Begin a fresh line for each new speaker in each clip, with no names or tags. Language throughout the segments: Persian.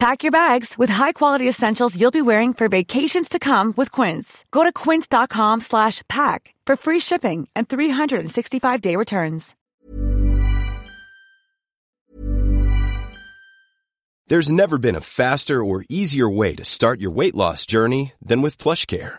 Pack your bags with high-quality essentials you'll be wearing for vacations to come with Quince. Go to quince.com slash pack for free shipping and 365-day returns.
There's never been a faster or easier way to start your weight loss journey than with PlushCare.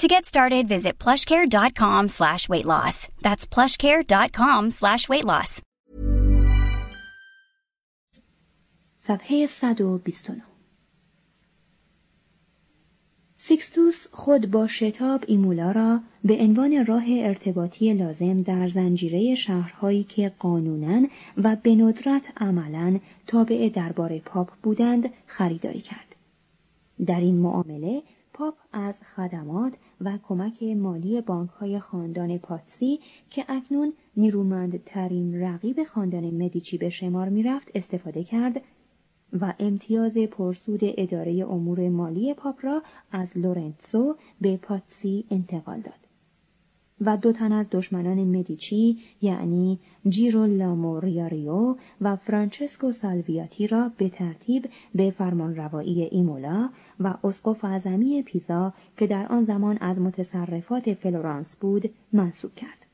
To get started, visit plushcare.com slash weight loss. That's plushcare.com slash weight loss.
صفحه 129 سیکستوس خود با شتاب ایمولا را به عنوان راه ارتباطی لازم در زنجیره شهرهایی که قانونا و به ندرت عملا تابع دربار پاپ بودند خریداری کرد. در این معامله پاپ از خدمات و کمک مالی بانک های خاندان پاتسی که اکنون نیرومندترین رقیب خاندان مدیچی به شمار می‌رفت استفاده کرد و امتیاز پرسود اداره امور مالی پاپ را از لورنسو به پاتسی انتقال داد. و دو تن از دشمنان مدیچی یعنی جیرولامو ریاریو و فرانچسکو سالویاتی را به ترتیب به فرمانروایی ایمولا و اسقف اعظمی پیزا که در آن زمان از متصرفات فلورانس بود منصوب کرد.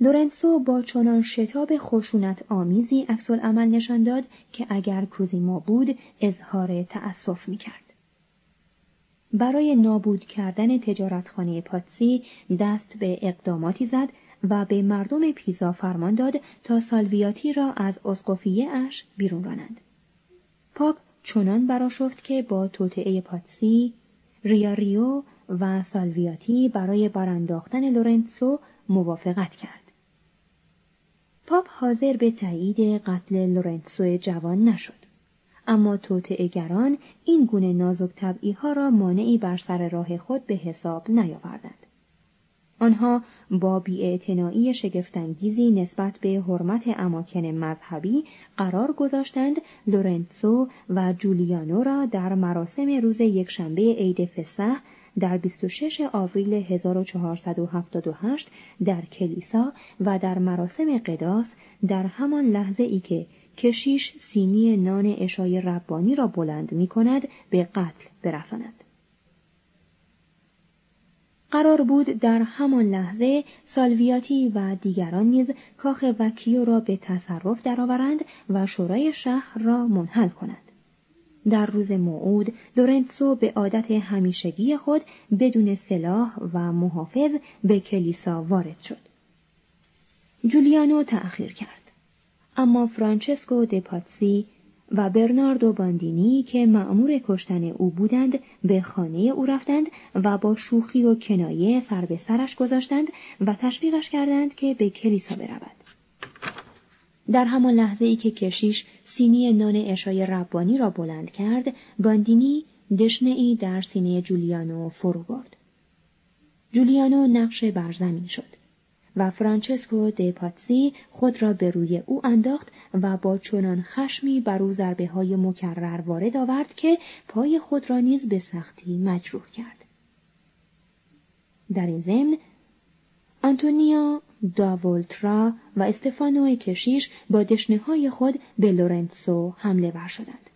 لورنسو با چنان شتاب خشونت آمیزی عکس عمل نشان داد که اگر کوزیمو بود اظهار تأسف می کرد. برای نابود کردن تجارتخانه پاتسی دست به اقداماتی زد و به مردم پیزا فرمان داد تا سالویاتی را از اسقفیه اش بیرون رانند. پاپ چنان براشفت که با توطعه پاتسی، ریاریو و سالویاتی برای برانداختن لورنسو موافقت کرد. پاپ حاضر به تایید قتل لورنسو جوان نشد. اما توطئه‌گران این گونه نازک طبعی ها را مانعی بر سر راه خود به حساب نیاوردند. آنها با بی‌اعتنایی شگفت‌انگیزی نسبت به حرمت اماکن مذهبی قرار گذاشتند لورنسو و جولیانو را در مراسم روز یکشنبه عید فصح در 26 آوریل 1478 در کلیسا و در مراسم قداس در همان لحظه ای که کشیش سینی نان اشای ربانی را بلند می کند به قتل برساند. قرار بود در همان لحظه سالویاتی و دیگران نیز کاخ وکیو را به تصرف درآورند و شورای شهر را منحل کنند. در روز موعود لورنسو به عادت همیشگی خود بدون سلاح و محافظ به کلیسا وارد شد. جولیانو تأخیر کرد. اما فرانچسکو دپاتسی و برناردو باندینی که مأمور کشتن او بودند به خانه او رفتند و با شوخی و کنایه سر به سرش گذاشتند و تشویقش کردند که به کلیسا برود. در همان لحظه ای که کشیش سینی نان اشای ربانی را بلند کرد، باندینی دشنه ای در سینه جولیانو فرو برد. جولیانو نقش بر زمین شد. و فرانچسکو د پاتسی خود را به روی او انداخت و با چنان خشمی بر او ضربه های مکرر وارد آورد که پای خود را نیز به سختی مجروح کرد. در این ضمن آنتونیا داولترا و استفانو کشیش با دشنه های خود به لورنسو حمله ور شدند.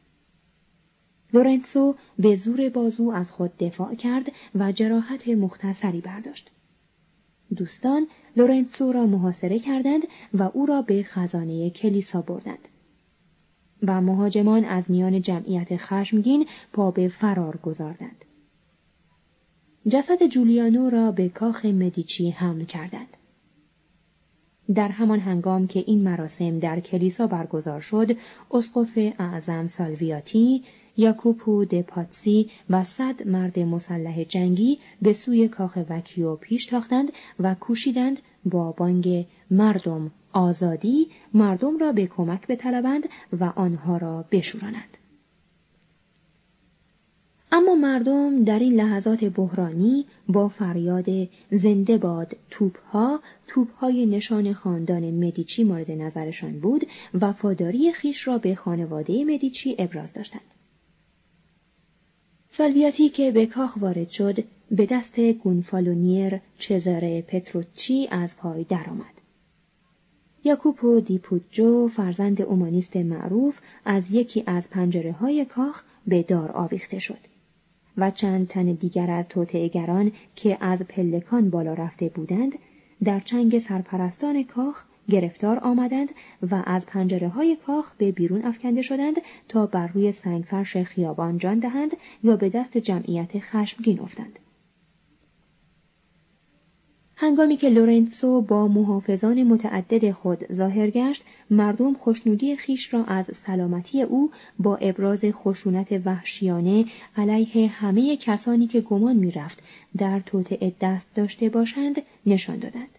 لورنسو به زور بازو از خود دفاع کرد و جراحت مختصری برداشت. دوستان لورنسو را محاصره کردند و او را به خزانه کلیسا بردند. و مهاجمان از میان جمعیت خشمگین پا به فرار گذاردند. جسد جولیانو را به کاخ مدیچی حمل کردند. در همان هنگام که این مراسم در کلیسا برگزار شد، اسقف اعظم سالویاتی یاکوپو پاتسی و صد مرد مسلح جنگی به سوی کاخ وکیو پیش تاختند و کوشیدند با بانگ مردم آزادی مردم را به کمک بطلبند و آنها را بشورانند. اما مردم در این لحظات بحرانی با فریاد زنده باد توپها توپهای نشان خاندان مدیچی مورد نظرشان بود وفاداری خیش را به خانواده مدیچی ابراز داشتند. سالویاتی که به کاخ وارد شد به دست گونفالونیر چزاره پتروچی از پای درآمد. یاکوپو دیپوجو فرزند اومانیست معروف از یکی از پنجره های کاخ به دار آویخته شد و چند تن دیگر از توطعهگران که از پلکان بالا رفته بودند در چنگ سرپرستان کاخ گرفتار آمدند و از پنجره های کاخ به بیرون افکنده شدند تا بر روی سنگفرش خیابان جان دهند یا به دست جمعیت خشمگین افتند. هنگامی که لورنسو با محافظان متعدد خود ظاهر گشت مردم خوشنودی خیش را از سلامتی او با ابراز خشونت وحشیانه علیه همه کسانی که گمان می‌رفت در توطعه دست داشته باشند نشان دادند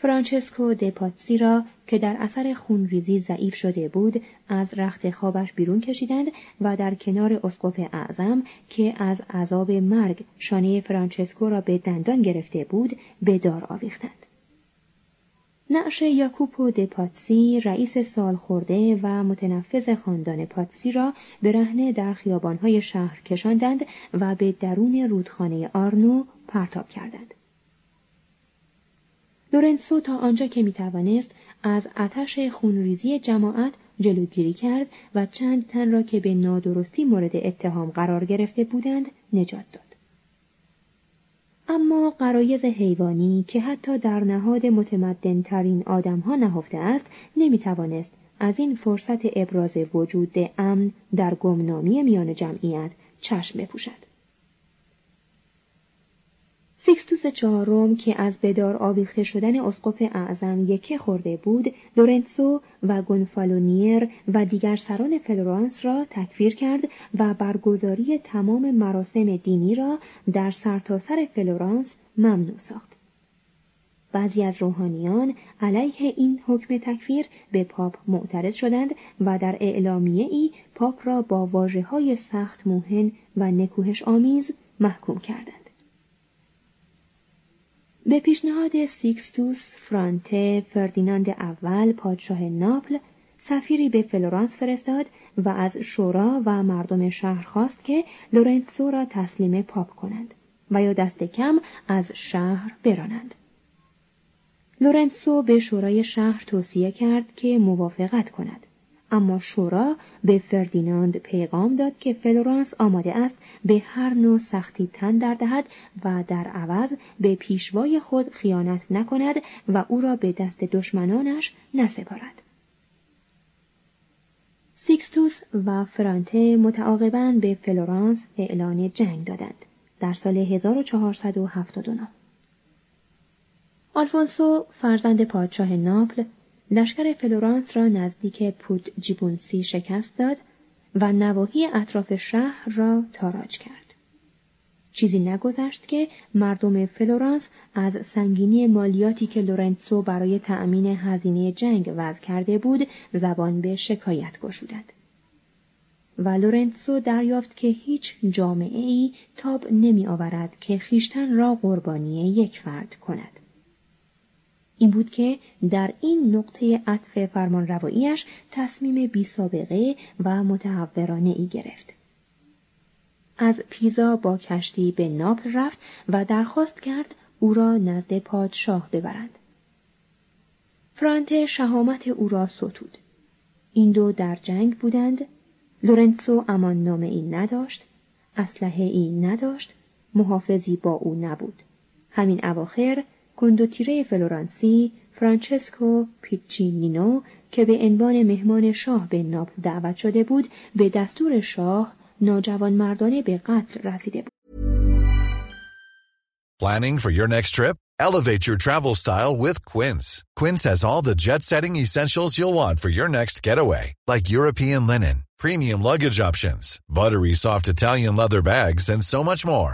فرانچسکو دپاتسی را که در اثر خونریزی ضعیف شده بود از رخت خوابش بیرون کشیدند و در کنار اسقف اعظم که از عذاب مرگ شانه فرانچسکو را به دندان گرفته بود به دار آویختند. نعش یاکوپو د پاتسی رئیس سالخورده و متنفذ خاندان پاتسی را به رهنه در خیابانهای شهر کشاندند و به درون رودخانه آرنو پرتاب کردند. لورنسو تا آنجا که می توانست از آتش خونریزی جماعت جلوگیری کرد و چند تن را که به نادرستی مورد اتهام قرار گرفته بودند نجات داد. اما غرایز حیوانی که حتی در نهاد متمدن ترین آدم ها نهفته است نمی توانست از این فرصت ابراز وجود ایمن در گمنامی میان جمعیت چشم بپوشد. سیکستوس چهارم که از به دار آویخته شدن اسقف اعظم یکی خورده بود لورنسو و گونفالونیر و دیگر سران فلورانس را تکفیر کرد و برگزاری تمام مراسم دینی را در سرتاسر فلورانس ممنوع ساخت بعضی از روحانیان علیه این حکم تکفیر به پاپ معترض شدند و در اعلامیه ای پاپ را با واژه های سخت موهن و نکوهش آمیز محکوم کردند. به پیشنهاد سیکستوس فرانته فردیناند اول پادشاه ناپل سفیری به فلورانس فرستاد و از شورا و مردم شهر خواست که لورنسو را تسلیم پاپ کنند و یا دست کم از شهر برانند. لورنسو به شورای شهر توصیه کرد که موافقت کند. اما شورا به فردیناند پیغام داد که فلورانس آماده است به هر نوع سختی تن در دهد و در عوض به پیشوای خود خیانت نکند و او را به دست دشمنانش نسپارد. سیکستوس و فرانته متعاقبا به فلورانس اعلان جنگ دادند در سال 1479 آلفونسو فرزند پادشاه ناپل لشکر فلورانس را نزدیک پودجیبونسی شکست داد و نواحی اطراف شهر را تاراج کرد. چیزی نگذشت که مردم فلورانس از سنگینی مالیاتی که لورنسو برای تأمین هزینه جنگ وضع کرده بود زبان به شکایت گشودند. و لورنسو دریافت که هیچ جامعه ای تاب نمی آورد که خویشتن را قربانی یک فرد کند. این بود که در این نقطه عطف فرمان رواییش تصمیم بی سابقه و متهورانه ای گرفت. از پیزا با کشتی به ناپل رفت و درخواست کرد او را نزد پادشاه ببرند. فرانته شهامت او را ستود. این دو در جنگ بودند. لورنسو امان نامه ای نداشت. اسلحه ای نداشت. محافظی با او نبود. همین اواخر کندوتیره فلورانسی فرانچسکو پیچینینو که به عنوان مهمان شاه به ناپل دعوت شده بود به دستور شاه ناجوان مردانه به قتل رسیده بود.
Planning for your next trip? Elevate your travel style with Quince. Quince has all the jet-setting essentials you'll want for your next getaway, like European linen, premium luggage options, buttery soft Italian leather bags, and so much more.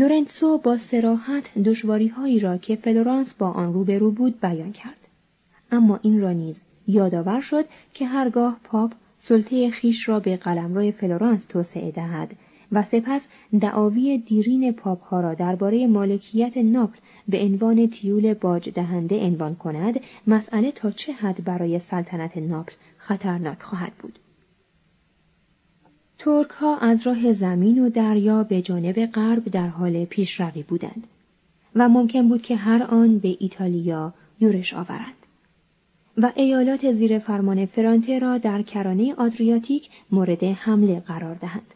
لورنسو با صراحت دشواری هایی را که فلورانس با آن روبرو بود بیان کرد. اما این را نیز یادآور شد که هرگاه پاپ سلطه خویش را به قلمرو فلورانس توسعه دهد و سپس دعاوی دیرین پاپ ها را درباره مالکیت ناپل به عنوان تیول باج دهنده عنوان کند مسئله تا چه حد برای سلطنت ناپل خطرناک خواهد بود ترک ها از راه زمین و دریا به جانب غرب در حال پیشروی بودند و ممکن بود که هر آن به ایتالیا یورش آورند و ایالات زیر فرمان فرانته را در کرانه آدریاتیک مورد حمله قرار دهند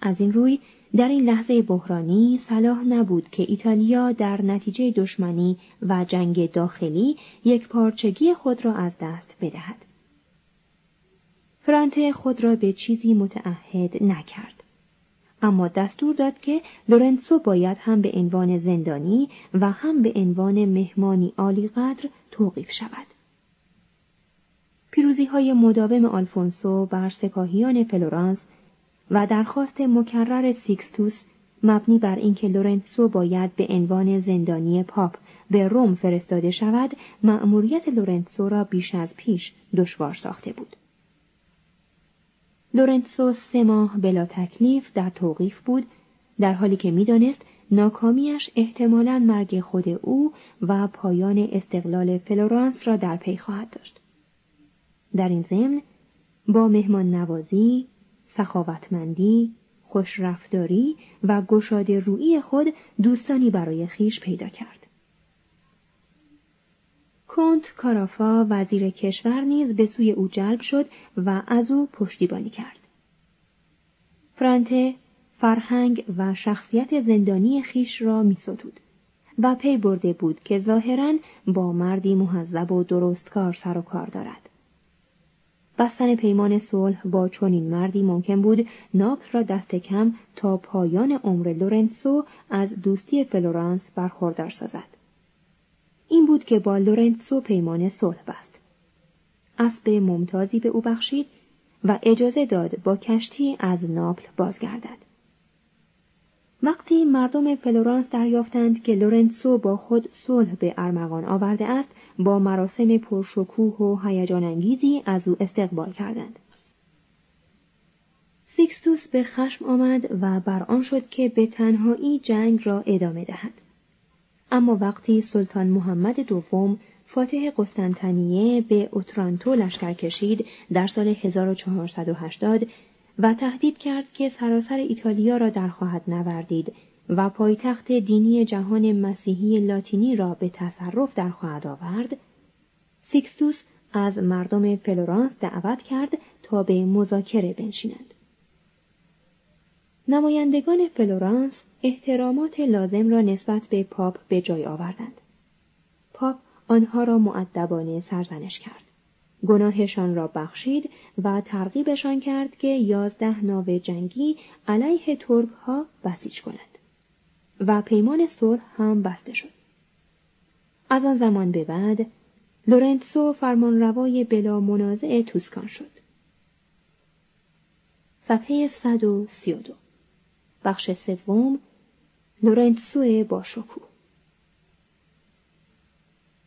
از این روی در این لحظه بحرانی صلاح نبود که ایتالیا در نتیجه دشمنی و جنگ داخلی یک پارچگی خود را از دست بدهد. فرانته خود را به چیزی متعهد نکرد. اما دستور داد که لورنسو باید هم به عنوان زندانی و هم به عنوان مهمانی عالی قدر توقیف شود. پیروزی های مداوم آلفونسو بر سپاهیان فلورانس و درخواست مکرر سیکستوس مبنی بر اینکه لورنسو باید به عنوان زندانی پاپ به روم فرستاده شود مأموریت لورنسو را بیش از پیش دشوار ساخته بود لورنسو سه ماه بلا تکلیف در توقیف بود در حالی که می‌دانست ناکامیش احتمالا مرگ خود او و پایان استقلال فلورانس را در پی خواهد داشت در این ضمن با مهمان نوازی سخاوتمندی، خوشرفتاری و گشاده روی خود دوستانی برای خیش پیدا کرد. کنت کارافا وزیر کشور نیز به سوی او جلب شد و از او پشتیبانی کرد. فرانته فرهنگ و شخصیت زندانی خیش را می و پی برده بود که ظاهرا با مردی مهذب و درستکار سر و کار دارد. بستن پیمان صلح با چنین مردی ممکن بود ناپل را دست کم تا پایان عمر لورنسو از دوستی فلورانس برخوردار سازد. این بود که با لورنسو پیمان صلح بست. اسب ممتازی به او بخشید و اجازه داد با کشتی از ناپل بازگردد. وقتی مردم فلورانس دریافتند که لورنسو با خود صلح به ارمغان آورده است با مراسم پرشکوه و هیجان انگیزی از او استقبال کردند سیکستوس به خشم آمد و بر آن شد که به تنهایی جنگ را ادامه دهد اما وقتی سلطان محمد دوم فاتح قسطنطنیه به اوترانتو لشکر کشید در سال 1480 و تهدید کرد که سراسر ایتالیا را در خواهد نوردید و پایتخت دینی جهان مسیحی لاتینی را به تصرف در خواهد آورد سیکستوس از مردم فلورانس دعوت کرد تا به مذاکره بنشینند نمایندگان فلورانس احترامات لازم را نسبت به پاپ به جای آوردند. پاپ آنها را مؤدبانه سرزنش کرد. گناهشان را بخشید و ترغیبشان کرد که یازده ناو جنگی علیه ترک ها بسیج کنند و پیمان صلح هم بسته شد. از آن زمان به بعد لورنسو فرمانروای بلا منازع توسکان شد. صفحه 132 بخش سوم لورنسو با شکوه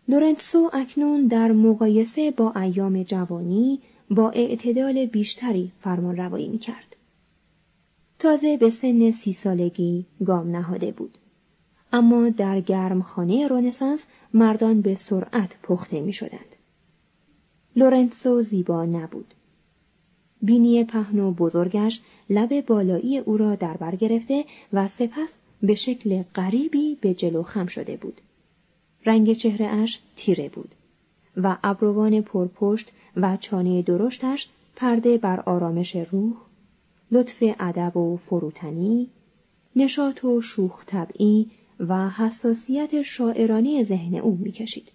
لورنسو اکنون در مقایسه با ایام جوانی با اعتدال بیشتری فرمان روایی می کرد. تازه به سن سی سالگی گام نهاده بود. اما در گرمخانه رونسانس مردان به سرعت پخته می شدند. لورنسو زیبا نبود. بینی پهن و بزرگش لب بالایی او را در بر گرفته و سپس به شکل غریبی به جلو خم شده بود. رنگ چهره اش تیره بود و ابروان پرپشت و چانه درشتش پرده بر آرامش روح، لطف ادب و فروتنی، نشاط و شوخ طبعی و حساسیت شاعرانه ذهن او می‌کشید.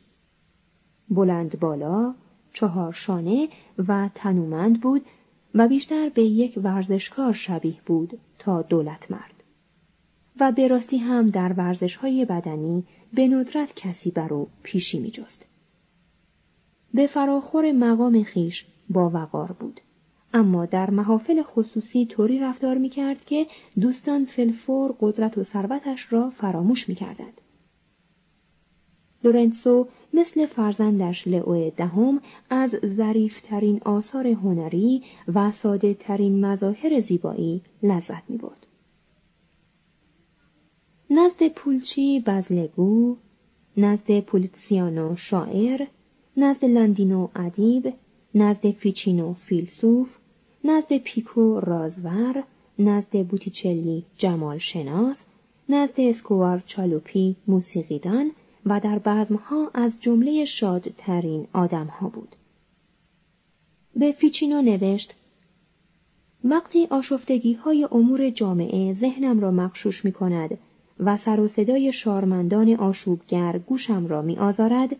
بلند بالا، چهار شانه و تنومند بود و بیشتر به یک ورزشکار شبیه بود تا دولت مرد. و به راستی هم در ورزش های بدنی به ندرت کسی بر او پیشی می جست. به فراخور مقام خیش با وقار بود. اما در محافل خصوصی طوری رفتار می کرد که دوستان فلفور قدرت و ثروتش را فراموش می کردند. لورنسو مثل فرزندش لئو دهم از ظریفترین آثار هنری و ساده ترین مظاهر زیبایی لذت می برد. نزد پولچی بزلگو، نزد پولیتسیانو شاعر، نزد لاندینو ادیب، نزد فیچینو فیلسوف، نزد پیکو رازور، نزد بوتیچلی جمال شناس، نزد اسکوار چالوپی موسیقیدان و در بزمها از جمله شادترین آدمها بود. به فیچینو نوشت وقتی آشفتگی های امور جامعه ذهنم را مخشوش می کند و سر و صدای شارمندان آشوبگر گوشم را می آزارد،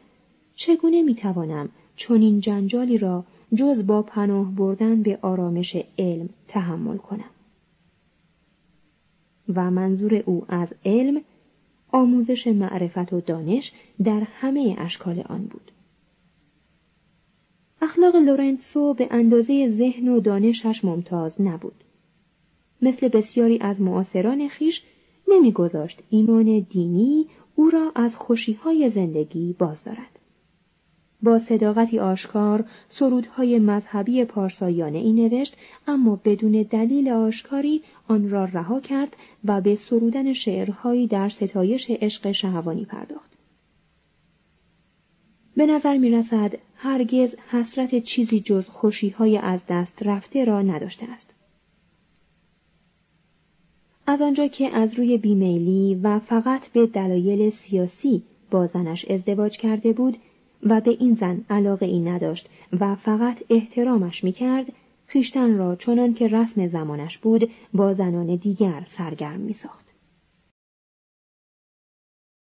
چگونه می توانم چنین جنجالی را جز با پناه بردن به آرامش علم تحمل کنم. و منظور او از علم آموزش معرفت و دانش در همه اشکال آن بود. اخلاق لورنسو به اندازه ذهن و دانشش ممتاز نبود. مثل بسیاری از معاصران خیش نمیگذاشت ایمان دینی او را از خوشیهای زندگی باز دارد. با صداقتی آشکار سرودهای مذهبی پارسایانه ای نوشت اما بدون دلیل آشکاری آن را رها کرد و به سرودن شعرهایی در ستایش عشق شهوانی پرداخت. به نظر می رسد هرگز حسرت چیزی جز خوشیهای از دست رفته را نداشته است. از آنجا که از روی بیمیلی و فقط به دلایل سیاسی با زنش ازدواج کرده بود و به این زن علاقه ای نداشت و فقط احترامش می کرد، خیشتن را چنان که رسم زمانش بود با زنان دیگر سرگرم می ساخت.